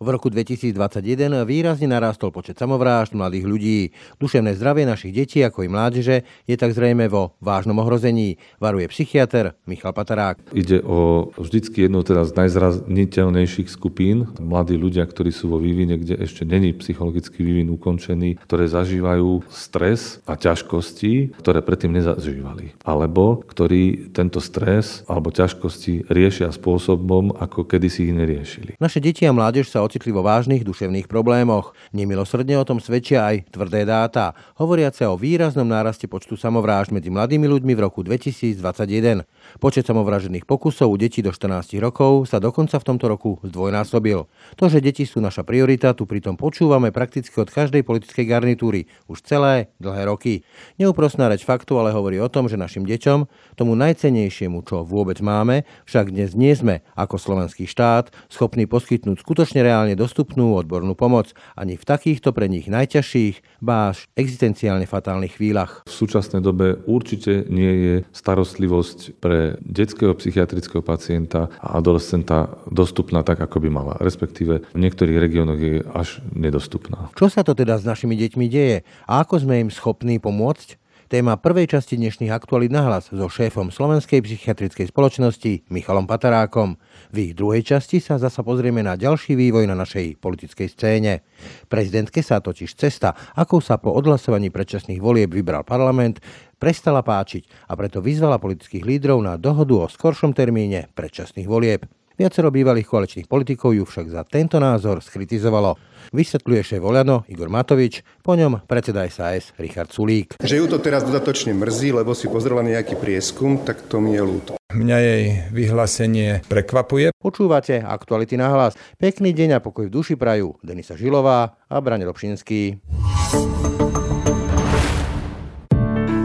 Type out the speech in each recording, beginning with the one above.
V roku 2021 výrazne narástol počet samovrážd mladých ľudí. Duševné zdravie našich detí, ako i mládeže, je tak zrejme vo vážnom ohrození, varuje psychiatr Michal Patarák. Ide o vždycky jednu teda z najzraniteľnejších skupín. Mladí ľudia, ktorí sú vo vývine, kde ešte není psychologický vývin ukončený, ktoré zažívajú stres a ťažkosti, ktoré predtým nezažívali. Alebo ktorí tento stres alebo ťažkosti riešia spôsobom, ako kedysi ich neriešili. Naše deti a mládež sa ocitli vo vážnych duševných problémoch. Nemilosrdne o tom svedčia aj tvrdé dáta, hovoriace o výraznom náraste počtu samovrážd medzi mladými ľuďmi v roku 2021. Počet samovražených pokusov u detí do 14 rokov sa dokonca v tomto roku zdvojnásobil. To, že deti sú naša priorita, tu pritom počúvame prakticky od každej politickej garnitúry už celé dlhé roky. Neúprostná reč faktu ale hovorí o tom, že našim deťom, tomu najcenejšiemu, čo vôbec máme, však dnes nie sme ako slovenský štát schopní poskytnúť skutočne reálne reálne dostupnú odbornú pomoc ani v takýchto pre nich najťažších, báš existenciálne fatálnych chvíľach. V súčasnej dobe určite nie je starostlivosť pre detského psychiatrického pacienta a adolescenta dostupná tak, ako by mala. Respektíve v niektorých regiónoch je až nedostupná. Čo sa to teda s našimi deťmi deje a ako sme im schopní pomôcť? Téma prvej časti dnešných aktualít nahlas so šéfom Slovenskej psychiatrickej spoločnosti Michalom Patarákom. V ich druhej časti sa zasa pozrieme na ďalší vývoj na našej politickej scéne. Prezidentke sa totiž cesta, ako sa po odhlasovaní predčasných volieb vybral parlament, prestala páčiť a preto vyzvala politických lídrov na dohodu o skoršom termíne predčasných volieb. Viacero bývalých koaličných politikov ju však za tento názor skritizovalo. Vysvetľuje šéf Oľano Igor Matovič, po ňom predseda SAS Richard Sulík. Že ju to teraz dodatočne mrzí, lebo si pozrela nejaký prieskum, tak to mi je ľúto. Mňa jej vyhlásenie prekvapuje. Počúvate aktuality na hlas. Pekný deň a pokoj v duši prajú Denisa Žilová a Brane Robšinský.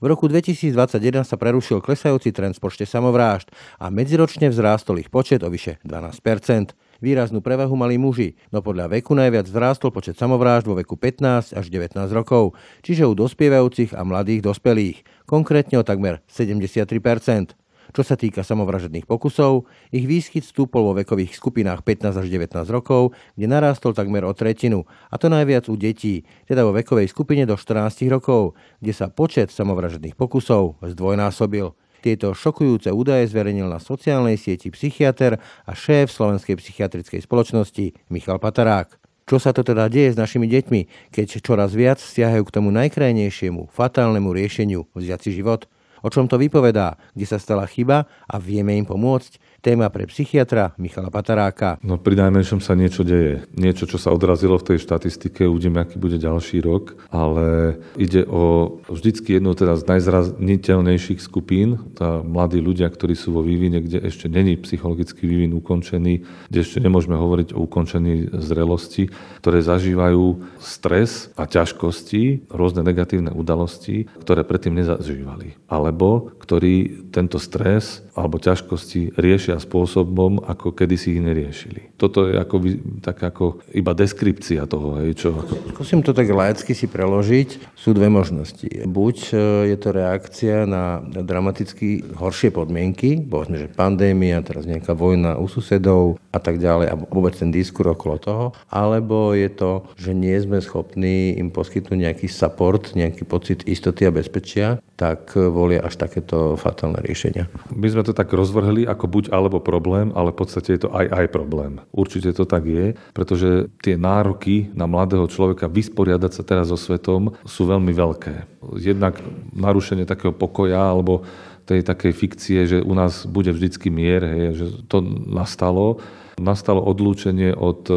V roku 2021 sa prerušil klesajúci trend v počte samovrážd a medziročne vzrástol ich počet o vyše 12% Výraznú prevahu mali muži, no podľa veku najviac vzrástol počet samovrážd vo veku 15 až 19 rokov, čiže u dospievajúcich a mladých dospelých, konkrétne o takmer 73 čo sa týka samovražedných pokusov, ich výskyt stúpol vo vekových skupinách 15 až 19 rokov, kde narástol takmer o tretinu, a to najviac u detí, teda vo vekovej skupine do 14 rokov, kde sa počet samovražedných pokusov zdvojnásobil. Tieto šokujúce údaje zverejnil na sociálnej sieti psychiatr a šéf Slovenskej psychiatrickej spoločnosti Michal Patarák. Čo sa to teda deje s našimi deťmi, keď čoraz viac stiahajú k tomu najkrajnejšiemu, fatálnemu riešeniu vziať si život? O čom to vypovedá, kde sa stala chyba a vieme im pomôcť? Téma pre psychiatra Michala Pataráka. No pri najmenšom sa niečo deje. Niečo, čo sa odrazilo v tej štatistike, uvidíme, aký bude ďalší rok, ale ide o vždycky jednu teda z najzraniteľnejších skupín, tá mladí ľudia, ktorí sú vo vývine, kde ešte není psychologický vývin ukončený, kde ešte nemôžeme hovoriť o ukončení zrelosti, ktoré zažívajú stres a ťažkosti, rôzne negatívne udalosti, ktoré predtým nezažívali. Alebo ktorí tento stres alebo ťažkosti riešia spôsobom, ako kedysi ich neriešili. Toto je ako, tak ako iba deskripcia toho. Hej, čo... Skúsim to tak laicky si preložiť. Sú dve možnosti. Buď e, je to reakcia na dramaticky horšie podmienky, povedzme, že pandémia, teraz nejaká vojna u susedov a tak ďalej, a vôbec ten diskur okolo toho, alebo je to, že nie sme schopní im poskytnúť nejaký support, nejaký pocit istoty a bezpečia, tak volia až takéto fatálne riešenia. My sme to tak rozvrhli ako buď alebo problém, ale v podstate je to aj aj problém. Určite to tak je, pretože tie nároky na mladého človeka vysporiadať sa teraz so svetom sú veľmi veľké. Jednak narušenie takého pokoja alebo tej takej fikcie, že u nás bude vždycky mier, hej, že to nastalo nastalo odlúčenie od e,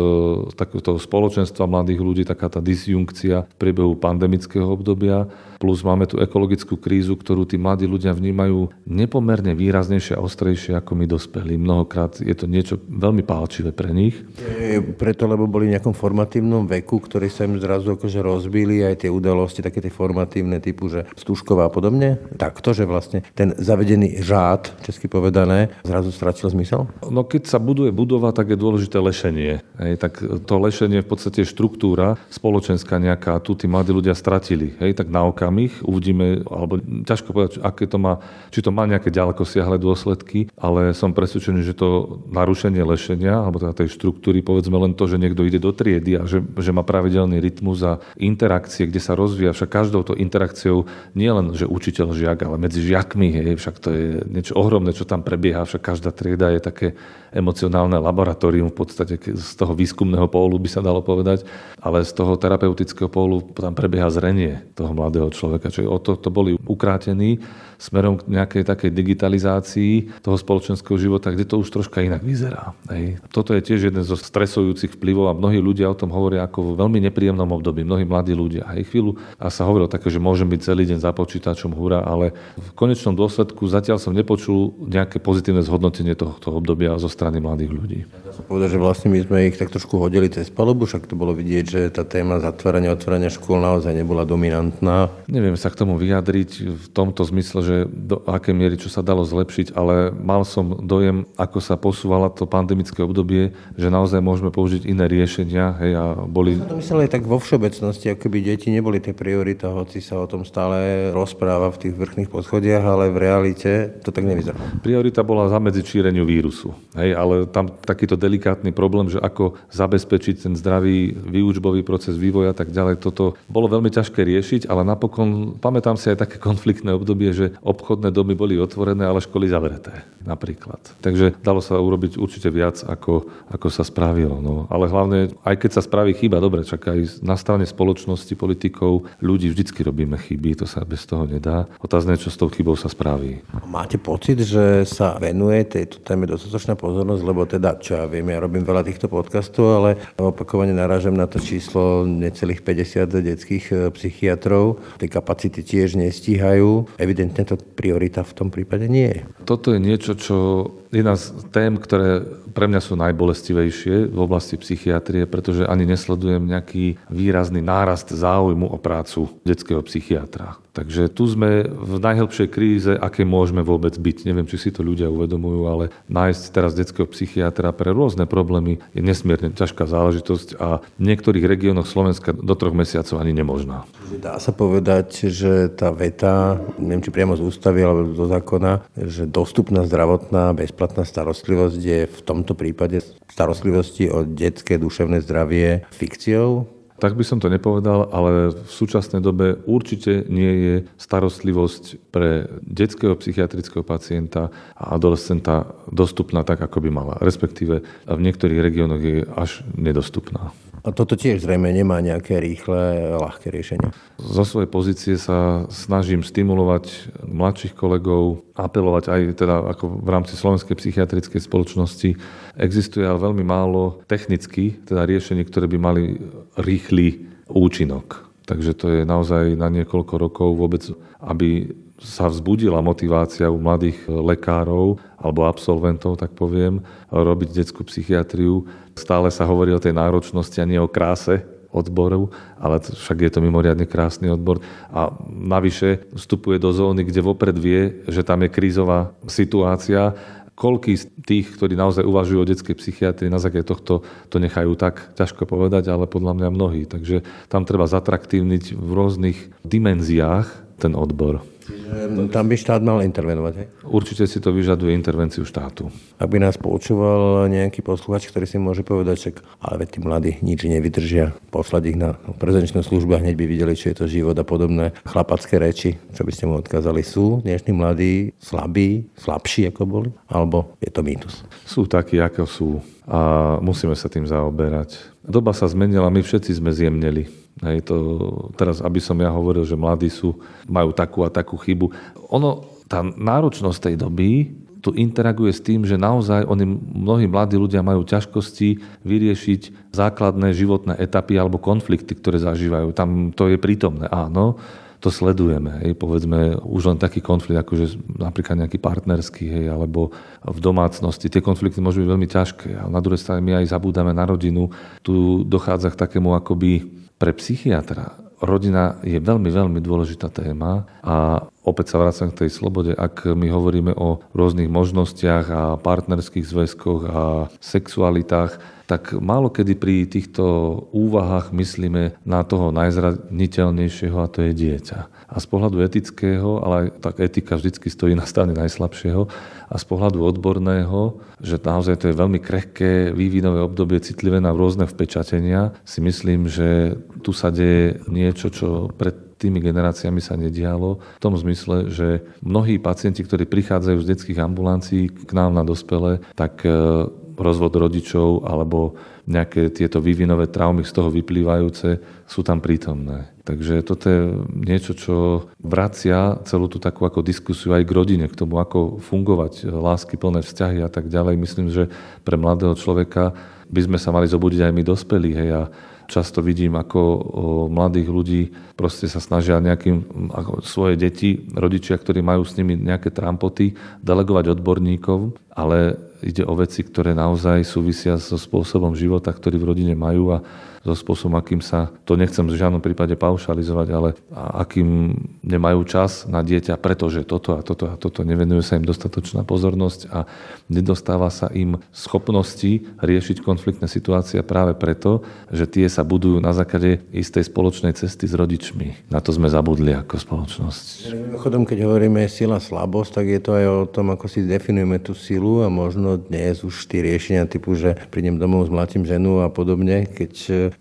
takéhoto spoločenstva mladých ľudí, taká tá disjunkcia v priebehu pandemického obdobia plus máme tu ekologickú krízu, ktorú tí mladí ľudia vnímajú nepomerne výraznejšie a ostrejšie ako my dospelí. Mnohokrát je to niečo veľmi pálčivé pre nich. Je preto, lebo boli v nejakom formatívnom veku, ktorý sa im zrazu akože rozbili aj tie udalosti, také tie formatívne typu, že Stužková a podobne. Takto, že vlastne ten zavedený žád, česky povedané, zrazu stratil zmysel? No keď sa buduje budova, tak je dôležité lešenie. Hej, tak to lešenie je v podstate štruktúra spoločenská nejaká, tu tí mladí ľudia stratili. Hej, tak na oka samých. Uvidíme, alebo ťažko povedať, aké to má, či to má nejaké ďaleko siahle dôsledky, ale som presvedčený, že to narušenie lešenia, alebo teda tej štruktúry, povedzme len to, že niekto ide do triedy a že, že má pravidelný rytmus a interakcie, kde sa rozvíja. Však každou to interakciou nie len, že učiteľ žiak, ale medzi žiakmi, hej, však to je niečo ohromné, čo tam prebieha, však každá trieda je také emocionálne laboratórium v podstate z toho výskumného pólu by sa dalo povedať, ale z toho terapeutického pólu tam prebieha zrenie toho mladého človeka. Čiže o to, to boli ukrátení smerom k nejakej takej digitalizácii toho spoločenského života, kde to už troška inak vyzerá. Hej. Toto je tiež jeden zo stresujúcich vplyvov a mnohí ľudia o tom hovoria ako vo veľmi nepríjemnom období. Mnohí mladí ľudia. Hej, chvíľu a sa hovorilo také, že môžem byť celý deň za počítačom, hura, ale v konečnom dôsledku zatiaľ som nepočul nejaké pozitívne zhodnotenie tohto obdobia zo strany mladých ľudí. Sa povedať, že vlastne my sme ich tak trošku hodili cez palubu, však to bolo vidieť, že tá téma zatvárania, otvárania škôl naozaj nebola dominantná. Neviem sa k tomu vyjadriť v tomto zmysle, že do akej miery čo sa dalo zlepšiť, ale mal som dojem, ako sa posúvala to pandemické obdobie, že naozaj môžeme použiť iné riešenia. Hej, a boli... Ja to myslel aj tak vo všeobecnosti, ako by deti neboli tie priorita, hoci sa o tom stále rozpráva v tých vrchných poschodiach, ale v realite to tak nevyzerá. Priorita bola zamedziť šíreniu vírusu. Hej, ale tam takýto delikátny problém, že ako zabezpečiť ten zdravý výučbový proces vývoja a tak ďalej, toto bolo veľmi ťažké riešiť, ale napokon pamätám si aj také konfliktné obdobie, že obchodné domy boli otvorené, ale školy zavreté napríklad. Takže dalo sa urobiť určite viac, ako, ako sa spravilo. No. Ale hlavne, aj keď sa spraví chyba, dobre, čak aj na strane spoločnosti, politikov, ľudí vždycky robíme chyby, to sa bez toho nedá. Otázne, čo s tou chybou sa spraví. Máte pocit, že sa venuje tejto téme dostatočná pozornosť, lebo teda, čo ja viem, ja robím veľa týchto podcastov, ale opakovane narážam na to číslo necelých 50 detských e, psychiatrov. Tie kapacity tiež nestíhajú. Evidentne to priorita v tom prípade nie je. Toto je niečo, čo jedna z tém, ktoré pre mňa sú najbolestivejšie v oblasti psychiatrie, pretože ani nesledujem nejaký výrazný nárast záujmu o prácu detského psychiatra. Takže tu sme v najhlbšej kríze, aké môžeme vôbec byť. Neviem, či si to ľudia uvedomujú, ale nájsť teraz detského psychiatra pre rôzne problémy je nesmierne ťažká záležitosť a v niektorých regiónoch Slovenska do troch mesiacov ani nemožná. Dá sa povedať, že tá veta, neviem, či priamo z ústavy alebo zo zákona, že dostupná zdravotná bezplatná starostlivosť je v tomto prípade starostlivosti o detské duševné zdravie fikciou? Tak by som to nepovedal, ale v súčasnej dobe určite nie je starostlivosť pre detského psychiatrického pacienta a adolescenta dostupná tak, ako by mala. Respektíve v niektorých regiónoch je až nedostupná. A toto tiež zrejme nemá nejaké rýchle, ľahké riešenie. Zo svojej pozície sa snažím stimulovať mladších kolegov, apelovať aj teda ako v rámci Slovenskej psychiatrickej spoločnosti. Existuje ale veľmi málo technicky teda riešení, ktoré by mali rýchly účinok. Takže to je naozaj na niekoľko rokov vôbec, aby sa vzbudila motivácia u mladých lekárov alebo absolventov, tak poviem, robiť detskú psychiatriu. Stále sa hovorí o tej náročnosti a nie o kráse odboru, ale však je to mimoriadne krásny odbor. A navyše vstupuje do zóny, kde vopred vie, že tam je krízová situácia koľký z tých, ktorí naozaj uvažujú o detskej psychiatrii, na základe tohto to nechajú tak, ťažko povedať, ale podľa mňa mnohí. Takže tam treba zatraktívniť v rôznych dimenziách ten odbor. Čiže tam by štát mal intervenovať, hej? Určite si to vyžaduje intervenciu štátu. Ak by nás počúval nejaký posluchač, ktorý si môže povedať, že ale tí mladí nič nevydržia, poslať ich na prezenčnú službu a hneď by videli, čo je to život a podobné chlapacké reči, čo by ste mu odkázali, sú dnešní mladí slabí, slabší ako boli, alebo je to mýtus? Sú takí, ako sú a musíme sa tým zaoberať. Doba sa zmenila, my všetci sme zjemneli. Hej, to, teraz, aby som ja hovoril, že mladí sú, majú takú a takú chybu. Ono, tá náročnosť tej doby tu interaguje s tým, že naozaj oni, mnohí mladí ľudia majú ťažkosti vyriešiť základné životné etapy alebo konflikty, ktoré zažívajú. Tam to je prítomné, áno to sledujeme. Hej, povedzme, už len taký konflikt, ako že napríklad nejaký partnerský, hej, alebo v domácnosti. Tie konflikty môžu byť veľmi ťažké. Ale na druhej strane my aj zabúdame na rodinu. Tu dochádza k takému akoby pre psychiatra. Rodina je veľmi, veľmi dôležitá téma a opäť sa vracam k tej slobode. Ak my hovoríme o rôznych možnostiach a partnerských zväzkoch a sexualitách, tak málo kedy pri týchto úvahách myslíme na toho najzraniteľnejšieho a to je dieťa. A z pohľadu etického, ale tak etika vždy stojí na strane najslabšieho, a z pohľadu odborného, že naozaj to je veľmi krehké vývinové obdobie citlivé na rôzne vpečatenia, si myslím, že tu sa deje niečo, čo pred tými generáciami sa nedialo. V tom zmysle, že mnohí pacienti, ktorí prichádzajú z detských ambulancií k nám na dospele, tak e, rozvod rodičov alebo nejaké tieto vývinové traumy z toho vyplývajúce sú tam prítomné. Takže toto je niečo, čo vracia celú tú takú ako diskusiu aj k rodine, k tomu, ako fungovať lásky plné vzťahy a tak ďalej. Myslím, že pre mladého človeka by sme sa mali zobudiť aj my dospelí. Hej, a často vidím, ako mladých ľudí proste sa snažia nejakým, ako svoje deti, rodičia, ktorí majú s nimi nejaké trampoty, delegovať odborníkov, ale ide o veci, ktoré naozaj súvisia so spôsobom života, ktorý v rodine majú a so spôsobom, akým sa, to nechcem v žiadnom prípade paušalizovať, ale akým nemajú čas na dieťa, pretože toto a toto a toto, nevenuje sa im dostatočná pozornosť a nedostáva sa im schopnosti riešiť konfliktné situácie práve preto, že tie sa budujú na základe istej spoločnej cesty s rodičmi. Na to sme zabudli ako spoločnosť. Mimochodom, keď hovoríme sila, slabosť, tak je to aj o tom, ako si definujeme tú silu a možno dnes už tie riešenia typu, že prídem domov, zmlatím ženu a podobne, keď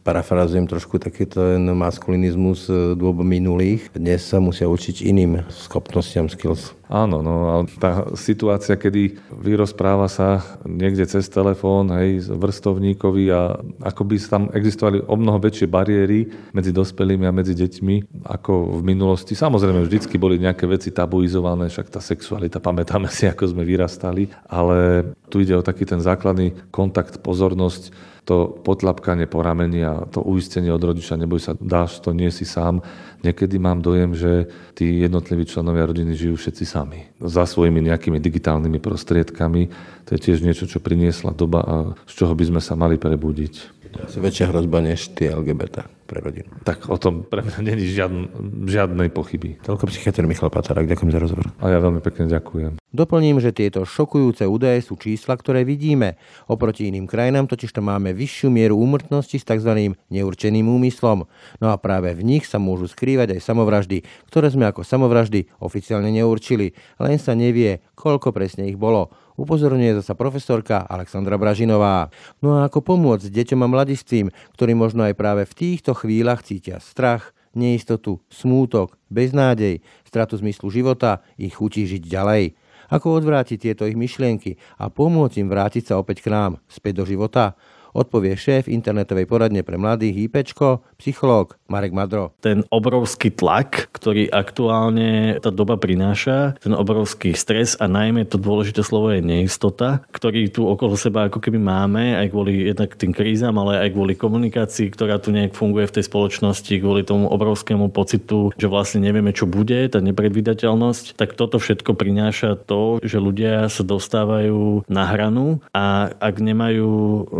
parafrazujem trošku takýto ten maskulinizmus e, dôb minulých. Dnes sa musia učiť iným schopnostiam, skills. Áno, no a tá situácia, kedy vyrozpráva sa niekde cez telefón, hej, vrstovníkovi a ako by tam existovali o mnoho väčšie bariéry medzi dospelými a medzi deťmi ako v minulosti. Samozrejme, vždycky boli nejaké veci tabuizované, však tá sexualita, pamätáme si, ako sme vyrastali, ale tu ide o taký ten základný kontakt, pozornosť, to potlapkanie po rameni a to uistenie od rodiča, neboj sa, dáš to, nie si sám. Niekedy mám dojem, že tí jednotliví členovia rodiny žijú všetci sami. Za svojimi nejakými digitálnymi prostriedkami. To je tiež niečo, čo priniesla doba a z čoho by sme sa mali prebudiť. To asi väčšia hrozba než tie LGBT pre rodinu. Tak o tom pre mňa není žiadn, žiadnej pochyby. Toľko psychiatr Michal Patarák, ďakujem za rozhovor. A ja veľmi pekne ďakujem. Doplním, že tieto šokujúce údaje sú čísla, ktoré vidíme. Oproti iným krajinám totiž to máme vyššiu mieru úmrtnosti s tzv. neurčeným úmyslom. No a práve v nich sa môžu skrývať aj samovraždy, ktoré sme ako samovraždy oficiálne neurčili. Len sa nevie, koľko presne ich bolo. Upozorňuje zasa profesorka Alexandra Bražinová. No a ako pomôcť deťom a mladistvím, ktorí možno aj práve v týchto chvíľach cítia strach, neistotu, smútok, beznádej, stratu zmyslu života, ich chutí žiť ďalej. Ako odvrátiť tieto ich myšlienky a pomôcť im vrátiť sa opäť k nám, späť do života? Odpovie šéf internetovej poradne pre mladých IPčko, psychológ Marek Madro. Ten obrovský tlak, ktorý aktuálne tá doba prináša, ten obrovský stres a najmä to dôležité slovo je neistota, ktorý tu okolo seba ako keby máme, aj kvôli jednak tým krízam, ale aj kvôli komunikácii, ktorá tu nejak funguje v tej spoločnosti, kvôli tomu obrovskému pocitu, že vlastne nevieme, čo bude, tá nepredvydateľnosť, tak toto všetko prináša to, že ľudia sa dostávajú na hranu a ak nemajú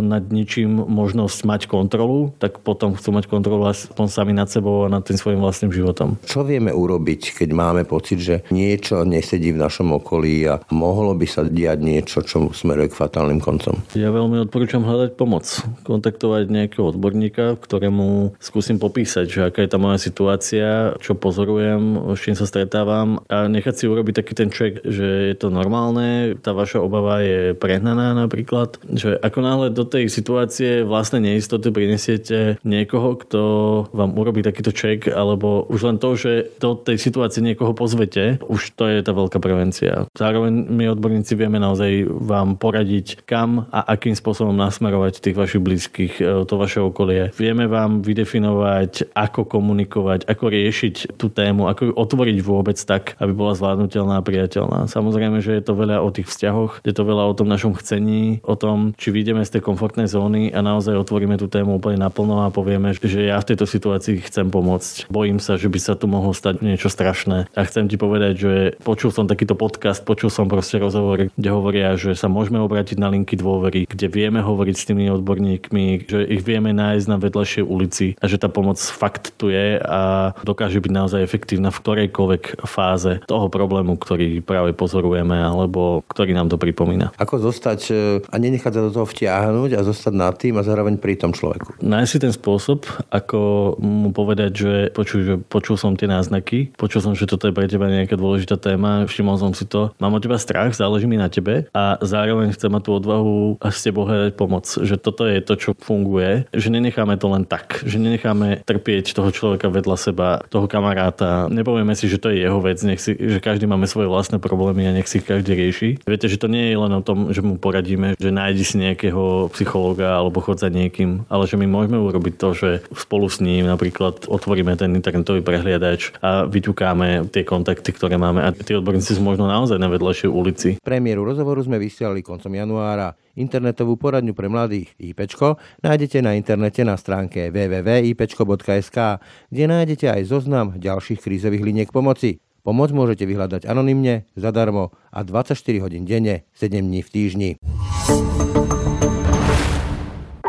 nad ničím možnosť mať kontrolu, tak potom chcú mať kontrolu aspoň sami nad sebou a nad tým svojim vlastným životom. Čo vieme urobiť, keď máme pocit, že niečo nesedí v našom okolí a mohlo by sa diať niečo, čo smeruje k fatálnym koncom? Ja veľmi odporúčam hľadať pomoc. Kontaktovať nejakého odborníka, ktorému skúsim popísať, že aká je tá moja situácia, čo pozorujem, s čím sa stretávam a nechať si urobiť taký ten check, že je to normálne, tá vaša obava je prehnaná napríklad, že ako náhle do tej situácie situácie vlastnej neistoty prinesiete niekoho, kto vám urobí takýto ček, alebo už len to, že do tej situácie niekoho pozvete, už to je tá veľká prevencia. Zároveň my odborníci vieme naozaj vám poradiť, kam a akým spôsobom nasmerovať tých vašich blízkych, e, to vaše okolie. Vieme vám vydefinovať, ako komunikovať, ako riešiť tú tému, ako ju otvoriť vôbec tak, aby bola zvládnutelná a priateľná. Samozrejme, že je to veľa o tých vzťahoch, je to veľa o tom našom chcení, o tom, či vyjdeme z tej komfortnej zóny a naozaj otvoríme tú tému úplne naplno a povieme, že ja v tejto situácii chcem pomôcť. Bojím sa, že by sa tu mohlo stať niečo strašné. A chcem ti povedať, že počul som takýto podcast, počul som proste rozhovor, kde hovoria, že sa môžeme obrátiť na linky dôvery, kde vieme hovoriť s tými odborníkmi, že ich vieme nájsť na vedľajšej ulici a že tá pomoc fakt tu je a dokáže byť naozaj efektívna v ktorejkoľvek fáze toho problému, ktorý práve pozorujeme alebo ktorý nám to pripomína. Ako zostať e, a nenechať sa do toho vtiahnuť a zostať nad tým a zároveň pri tom človeku? Nájsť si ten spôsob, ako mu povedať, že počuj, že počul som tie náznaky, počul som, že toto je pre teba nejaká dôležitá téma, všimol som si to, mám od teba strach, záleží mi na tebe a zároveň chcem mať tú odvahu a s tebou hľadať pomoc. Že toto je to, čo funguje, že nenecháme to len tak, že nenecháme trpieť toho človeka vedľa seba, toho kamaráta. Nepovieme si, že to je jeho vec, nech si, že každý máme svoje vlastné problémy a nech si každý rieši. Viete, že to nie je len o tom, že mu poradíme, že nájdi si nejakého psychológa alebo chod za niekým, ale že my môžeme urobiť to, že spolu s ním napríklad otvoríme ten internetový prehliadač a vyťukáme tie kontakty, ktoré máme a tí odborníci sú možno naozaj na vedľajšej ulici. Premiéru rozhovoru sme vysielali koncom januára. Internetovú poradňu pre mladých IPčko nájdete na internete na stránke www.ipčko.sk, kde nájdete aj zoznam ďalších krízových liniek pomoci. Pomoc môžete vyhľadať anonymne, zadarmo a 24 hodín denne, 7 dní v týždni.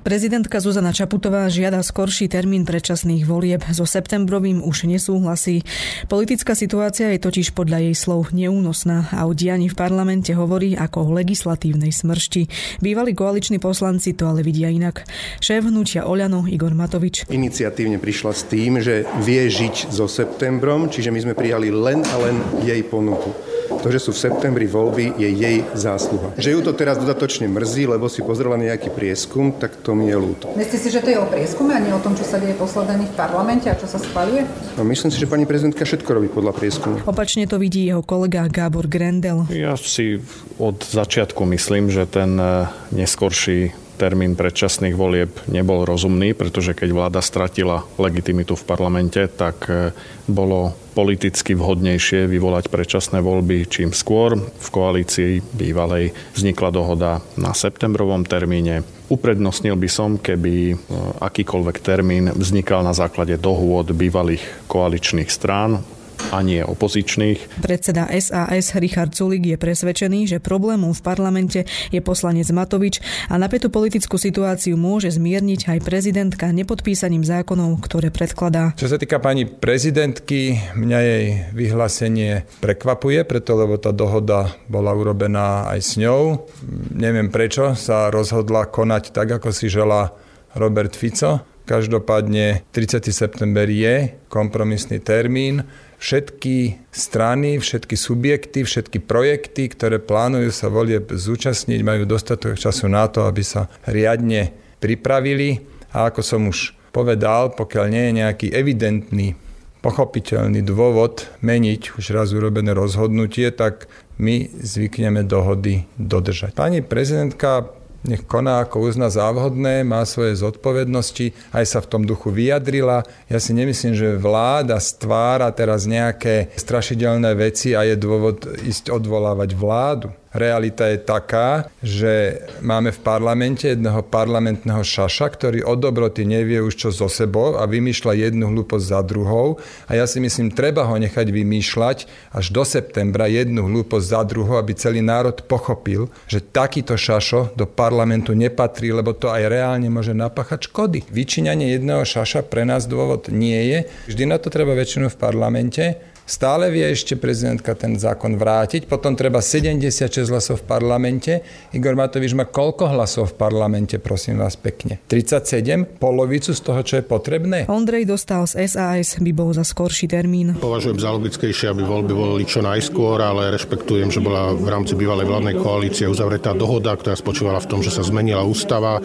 Prezidentka Zuzana Čaputová žiada skorší termín predčasných volieb. So septembrovým už nesúhlasí. Politická situácia je totiž podľa jej slov neúnosná a o dianí v parlamente hovorí ako o legislatívnej smršti. Bývalí koaliční poslanci to ale vidia inak. Šéf hnutia Oľano Igor Matovič. Iniciatívne prišla s tým, že vie žiť so septembrom, čiže my sme prijali len a len jej ponuku. To, že sú v septembri voľby, je jej zásluha. Že ju to teraz dodatočne mrzí, lebo si pozrela nejaký prieskum, tak to mi je ľúto. Myslíte si, že to je o prieskume a nie o tom, čo sa deje posledný v parlamente a čo sa schvaľuje? No, myslím si, že pani prezidentka všetko robí podľa prieskumu. Opačne to vidí jeho kolega Gábor Grendel. Ja si od začiatku myslím, že ten eh, neskorší termín predčasných volieb nebol rozumný, pretože keď vláda stratila legitimitu v parlamente, tak e, bolo politicky vhodnejšie vyvolať predčasné voľby čím skôr. V koalícii bývalej vznikla dohoda na septembrovom termíne. Uprednostnil by som, keby e, akýkoľvek termín vznikal na základe dohôd bývalých koaličných strán, a nie opozičných. Predseda SAS Richard Sulik je presvedčený, že problémom v parlamente je poslanec Matovič a napätú politickú situáciu môže zmierniť aj prezidentka nepodpísaním zákonov, ktoré predkladá. Čo sa týka pani prezidentky, mňa jej vyhlásenie prekvapuje, preto lebo tá dohoda bola urobená aj s ňou. Neviem prečo sa rozhodla konať tak, ako si žela Robert Fico. Každopádne 30. september je kompromisný termín všetky strany, všetky subjekty, všetky projekty, ktoré plánujú sa volieb zúčastniť, majú dostatok času na to, aby sa riadne pripravili. A ako som už povedal, pokiaľ nie je nejaký evidentný, pochopiteľný dôvod meniť už raz urobené rozhodnutie, tak my zvykneme dohody dodržať. Pani prezidentka nech koná ako uzná závhodné, má svoje zodpovednosti, aj sa v tom duchu vyjadrila. Ja si nemyslím, že vláda stvára teraz nejaké strašidelné veci a je dôvod ísť odvolávať vládu. Realita je taká, že máme v parlamente jedného parlamentného šaša, ktorý od dobroty nevie už čo so sebou a vymýšľa jednu hlúposť za druhou. A ja si myslím, treba ho nechať vymýšľať až do septembra jednu hlúposť za druhou, aby celý národ pochopil, že takýto šašo do parlamentu nepatrí, lebo to aj reálne môže napáchať škody. Vyčíňanie jedného šaša pre nás dôvod nie je. Vždy na to treba väčšinu v parlamente Stále vie ešte prezidentka ten zákon vrátiť, potom treba 76 hlasov v parlamente. Igor Matovič má koľko hlasov v parlamente, prosím vás pekne? 37? Polovicu z toho, čo je potrebné? Ondrej dostal z SAS, by bol za skorší termín. Považujem za logickejšie, aby voľby boli čo najskôr, ale rešpektujem, že bola v rámci bývalej vládnej koalície uzavretá dohoda, ktorá spočívala v tom, že sa zmenila ústava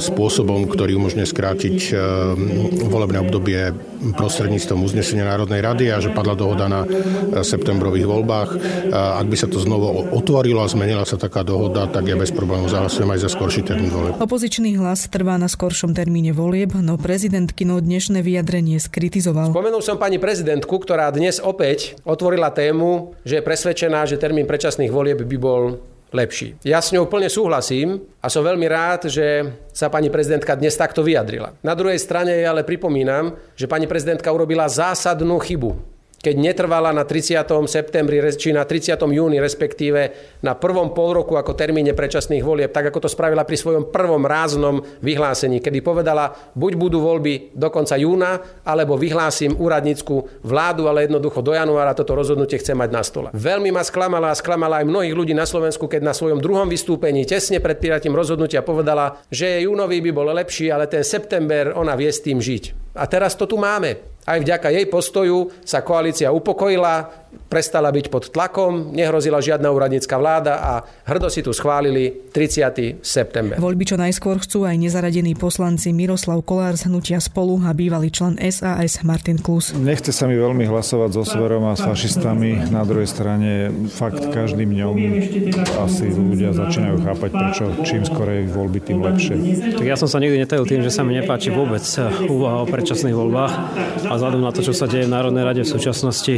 spôsobom, ktorý umožňuje skrátiť e, volebné obdobie prostredníctvom uznesenia Národnej rady a že padla dohoda na eh, septembrových voľbách. Ak by sa to znovu otvorilo a zmenila sa taká dohoda, tak ja bez problémov zahlasujem aj za skorší termín volieb. Opozičný hlas trvá na skoršom termíne volieb, no prezidentkino dnešné vyjadrenie skritizoval. Spomenul som pani prezidentku, ktorá dnes opäť otvorila tému, že je presvedčená, že termín predčasných volieb by bol lepší. Ja s ňou plne súhlasím a som veľmi rád, že sa pani prezidentka dnes takto vyjadrila. Na druhej strane ale pripomínam, že pani prezidentka urobila zásadnú chybu keď netrvala na 30. septembri či na 30. júni, respektíve na prvom pol roku ako termíne predčasných volieb, tak ako to spravila pri svojom prvom ráznom vyhlásení, kedy povedala, buď budú voľby do konca júna, alebo vyhlásim úradnícku vládu, ale jednoducho do januára toto rozhodnutie chce mať na stole. Veľmi ma sklamala a sklamala aj mnohých ľudí na Slovensku, keď na svojom druhom vystúpení tesne pred prijatím rozhodnutia povedala, že júnový by bol lepší, ale ten september ona vie s tým žiť. A teraz to tu máme. Aj vďaka jej postoju sa koalícia upokojila, prestala byť pod tlakom, nehrozila žiadna úradnícka vláda a hrdo si tu schválili 30. september. Voľby čo najskôr chcú aj nezaradení poslanci Miroslav Kolár z hnutia spolu a bývalý člen SAS Martin Klus. Nechce sa mi veľmi hlasovať so Sverom a s fašistami. Na druhej strane fakt každým dňom asi ľudia začínajú chápať, prečo čím skorej voľby, tým lepšie. Tak ja som sa nikdy netajil tým, že sa mi nepáči vôbec úvaha o predčasných voľbách a vzhľadom na to, čo sa deje v Národnej rade v súčasnosti,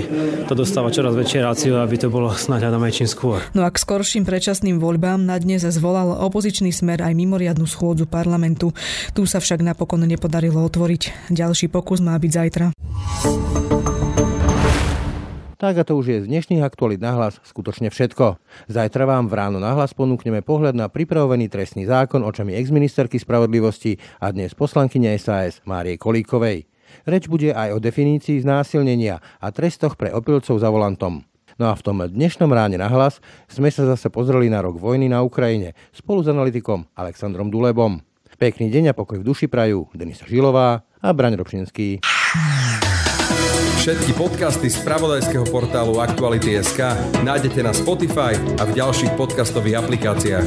to dostáva dostáva čoraz väčšie rácio, aby to bolo snáď aj čím skôr. No a k skorším predčasným voľbám na dnes zvolal opozičný smer aj mimoriadnu schôdzu parlamentu. Tu sa však napokon nepodarilo otvoriť. Ďalší pokus má byť zajtra. Tak a to už je z dnešných aktualit na hlas skutočne všetko. Zajtra vám v ráno na hlas ponúkneme pohľad na pripravený trestný zákon očami exministerky spravodlivosti a dnes poslankyne SAS Márie Kolíkovej. Reč bude aj o definícii znásilnenia a trestoch pre opilcov za volantom. No a v tom dnešnom ráne na hlas sme sa zase pozreli na rok vojny na Ukrajine spolu s analytikom Alexandrom Dulebom. Pekný deň a pokoj v duši prajú Denisa Žilová a Braň Robšinský. Všetky podcasty z pravodajského portálu Aktuality.sk nájdete na Spotify a v ďalších podcastových aplikáciách.